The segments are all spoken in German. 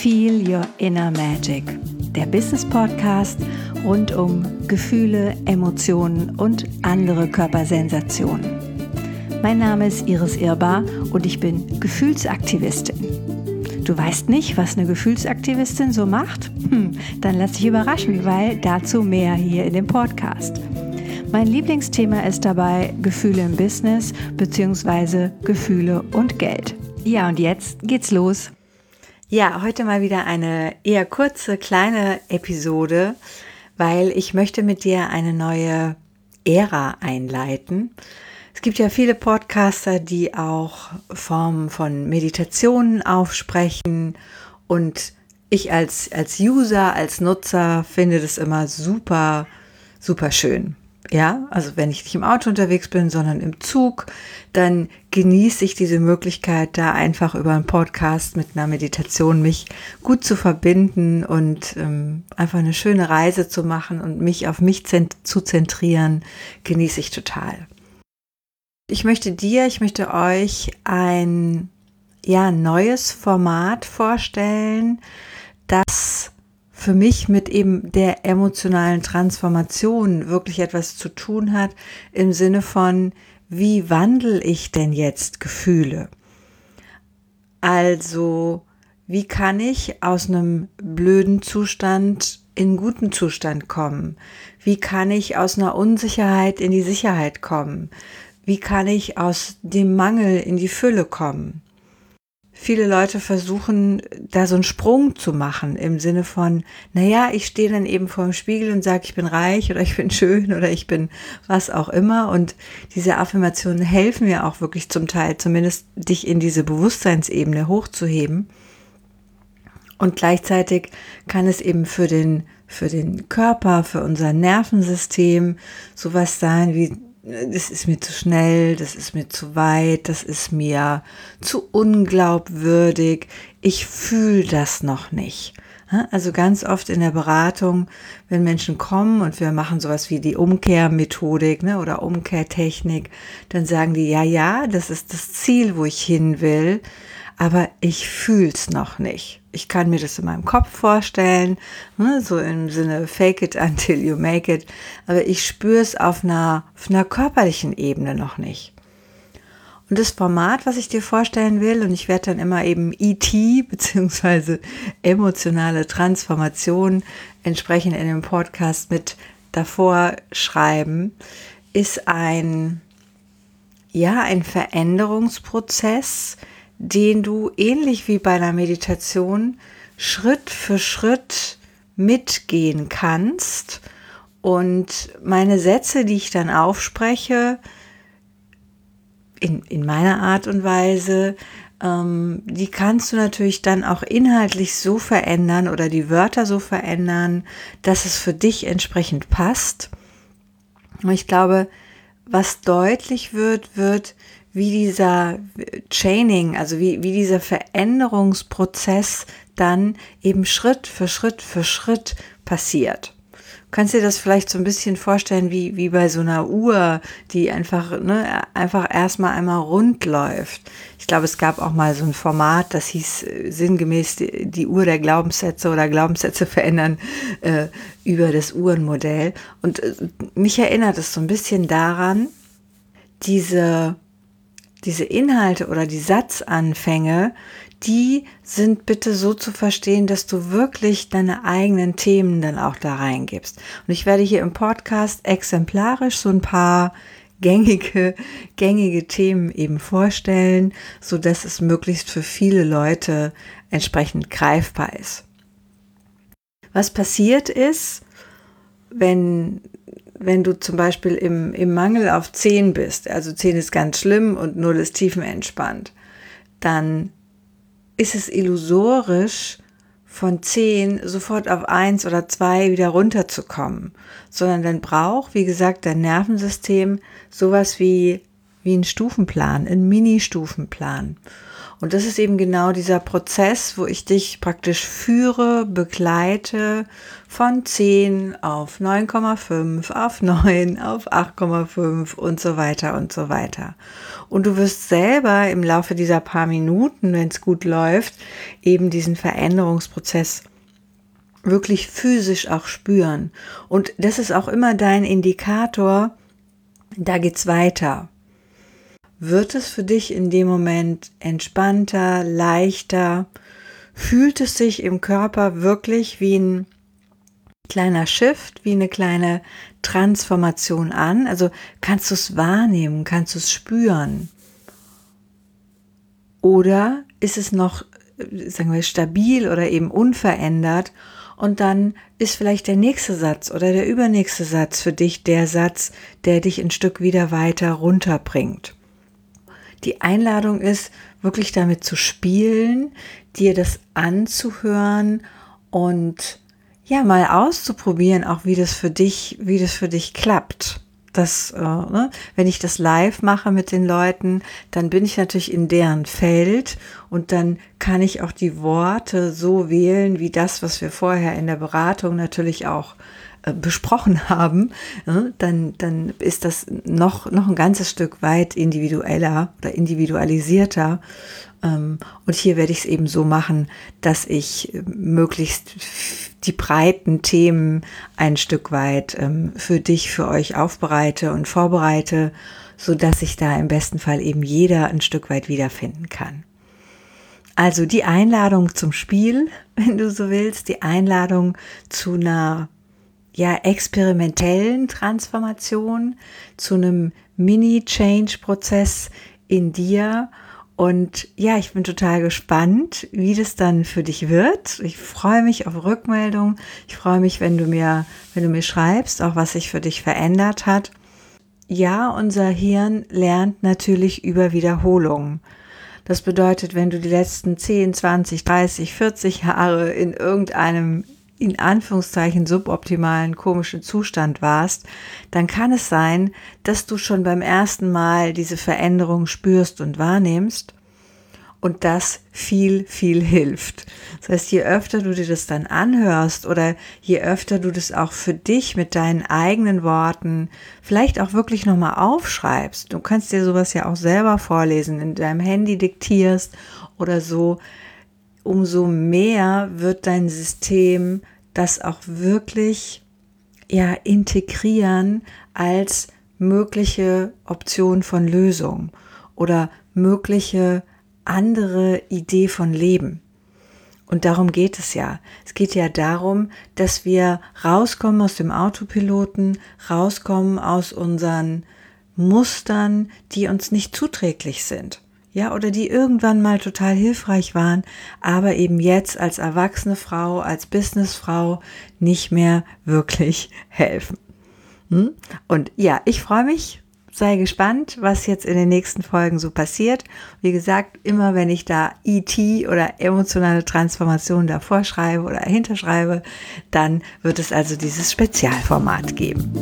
Feel Your Inner Magic, der Business Podcast rund um Gefühle, Emotionen und andere Körpersensationen. Mein Name ist Iris Irbar und ich bin Gefühlsaktivistin. Du weißt nicht, was eine Gefühlsaktivistin so macht? Hm, dann lass dich überraschen, weil dazu mehr hier in dem Podcast. Mein Lieblingsthema ist dabei Gefühle im Business bzw. Gefühle und Geld. Ja, und jetzt geht's los. Ja, heute mal wieder eine eher kurze, kleine Episode, weil ich möchte mit dir eine neue Ära einleiten. Es gibt ja viele Podcaster, die auch Formen von Meditationen aufsprechen und ich als, als User, als Nutzer finde das immer super, super schön. Ja, also wenn ich nicht im Auto unterwegs bin, sondern im Zug, dann genieße ich diese Möglichkeit, da einfach über einen Podcast mit einer Meditation mich gut zu verbinden und ähm, einfach eine schöne Reise zu machen und mich auf mich zu zentrieren, genieße ich total. Ich möchte dir, ich möchte euch ein ja, neues Format vorstellen, das für mich mit eben der emotionalen Transformation wirklich etwas zu tun hat im Sinne von, wie wandle ich denn jetzt Gefühle? Also, wie kann ich aus einem blöden Zustand in guten Zustand kommen? Wie kann ich aus einer Unsicherheit in die Sicherheit kommen? Wie kann ich aus dem Mangel in die Fülle kommen? Viele Leute versuchen, da so einen Sprung zu machen im Sinne von, naja, ich stehe dann eben vor dem Spiegel und sage, ich bin reich oder ich bin schön oder ich bin was auch immer. Und diese Affirmationen helfen mir auch wirklich zum Teil, zumindest dich in diese Bewusstseinsebene hochzuheben. Und gleichzeitig kann es eben für den, für den Körper, für unser Nervensystem sowas sein wie das ist mir zu schnell, das ist mir zu weit, das ist mir zu unglaubwürdig, ich fühle das noch nicht. Also ganz oft in der Beratung, wenn Menschen kommen und wir machen sowas wie die Umkehrmethodik ne, oder Umkehrtechnik, dann sagen die, ja, ja, das ist das Ziel, wo ich hin will, aber ich fühl's noch nicht. Ich kann mir das in meinem Kopf vorstellen, ne, so im Sinne fake it until you make it, aber ich spüre es auf einer, auf einer körperlichen Ebene noch nicht. Und das Format, was ich dir vorstellen will, und ich werde dann immer eben ET beziehungsweise emotionale Transformation entsprechend in dem Podcast mit davor schreiben, ist ein, ja, ein Veränderungsprozess, den du ähnlich wie bei einer Meditation Schritt für Schritt mitgehen kannst. Und meine Sätze, die ich dann aufspreche, in, in meiner Art und Weise, ähm, die kannst du natürlich dann auch inhaltlich so verändern oder die Wörter so verändern, dass es für dich entsprechend passt. Und ich glaube, was deutlich wird, wird, wie dieser Chaining, also wie, wie dieser Veränderungsprozess dann eben Schritt für Schritt für Schritt passiert. Du kannst dir das vielleicht so ein bisschen vorstellen wie, wie bei so einer Uhr, die einfach, ne, einfach erstmal einmal rund läuft. Ich glaube, es gab auch mal so ein Format, das hieß äh, sinngemäß die, die Uhr der Glaubenssätze oder Glaubenssätze verändern äh, über das Uhrenmodell. Und äh, mich erinnert es so ein bisschen daran, diese diese Inhalte oder die Satzanfänge, die sind bitte so zu verstehen, dass du wirklich deine eigenen Themen dann auch da reingibst. Und ich werde hier im Podcast exemplarisch so ein paar gängige, gängige Themen eben vorstellen, so dass es möglichst für viele Leute entsprechend greifbar ist. Was passiert ist, wenn wenn du zum Beispiel im, im Mangel auf 10 bist, also 10 ist ganz schlimm und 0 ist tiefenentspannt, dann ist es illusorisch, von 10 sofort auf 1 oder 2 wieder runterzukommen, sondern dann braucht, wie gesagt, dein Nervensystem sowas wie, wie ein Stufenplan, ein Mini-Stufenplan. Und das ist eben genau dieser Prozess, wo ich dich praktisch führe, begleite von 10 auf 9,5, auf 9, auf 8,5 und so weiter und so weiter. Und du wirst selber im Laufe dieser paar Minuten, wenn es gut läuft, eben diesen Veränderungsprozess wirklich physisch auch spüren. Und das ist auch immer dein Indikator, da geht's weiter. Wird es für dich in dem Moment entspannter, leichter? Fühlt es sich im Körper wirklich wie ein kleiner Shift, wie eine kleine Transformation an? Also kannst du es wahrnehmen, kannst du es spüren? Oder ist es noch, sagen wir, stabil oder eben unverändert und dann ist vielleicht der nächste Satz oder der übernächste Satz für dich der Satz, der dich ein Stück wieder weiter runterbringt. Die Einladung ist, wirklich damit zu spielen, dir das anzuhören und ja, mal auszuprobieren, auch wie das für dich, wie das für dich klappt. Das, äh, ne, wenn ich das live mache mit den Leuten, dann bin ich natürlich in deren Feld und dann kann ich auch die Worte so wählen, wie das, was wir vorher in der Beratung natürlich auch besprochen haben, ne, dann, dann ist das noch, noch ein ganzes Stück weit individueller oder individualisierter. Ähm, und hier werde ich es eben so machen, dass ich äh, möglichst die breiten Themen ein Stück weit ähm, für dich, für euch aufbereite und vorbereite, so dass sich da im besten Fall eben jeder ein Stück weit wiederfinden kann. Also die Einladung zum Spiel, wenn du so willst, die Einladung zu einer ja experimentellen Transformation, zu einem Mini-Change-Prozess in dir und ja, ich bin total gespannt, wie das dann für dich wird. Ich freue mich auf Rückmeldung. Ich freue mich, wenn du mir, wenn du mir schreibst, auch was sich für dich verändert hat. Ja, unser Hirn lernt natürlich über Wiederholung. Das bedeutet, wenn du die letzten 10, 20, 30, 40 Jahre in irgendeinem in Anführungszeichen suboptimalen komischen Zustand warst, dann kann es sein, dass du schon beim ersten Mal diese Veränderung spürst und wahrnimmst und das viel, viel hilft. Das heißt, je öfter du dir das dann anhörst oder je öfter du das auch für dich mit deinen eigenen Worten vielleicht auch wirklich nochmal aufschreibst, du kannst dir sowas ja auch selber vorlesen, in deinem Handy diktierst oder so, umso mehr wird dein System das auch wirklich ja integrieren als mögliche Option von Lösung oder mögliche andere Idee von Leben. Und darum geht es ja. Es geht ja darum, dass wir rauskommen aus dem Autopiloten, rauskommen aus unseren Mustern, die uns nicht zuträglich sind ja, oder die irgendwann mal total hilfreich waren, aber eben jetzt als erwachsene Frau, als Businessfrau nicht mehr wirklich helfen. Hm? Und ja, ich freue mich, sei gespannt, was jetzt in den nächsten Folgen so passiert. Wie gesagt, immer wenn ich da ET oder emotionale Transformation davor schreibe oder hinterschreibe, dann wird es also dieses Spezialformat geben.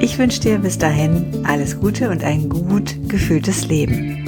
Ich wünsche dir bis dahin alles Gute und ein gut gefühltes Leben.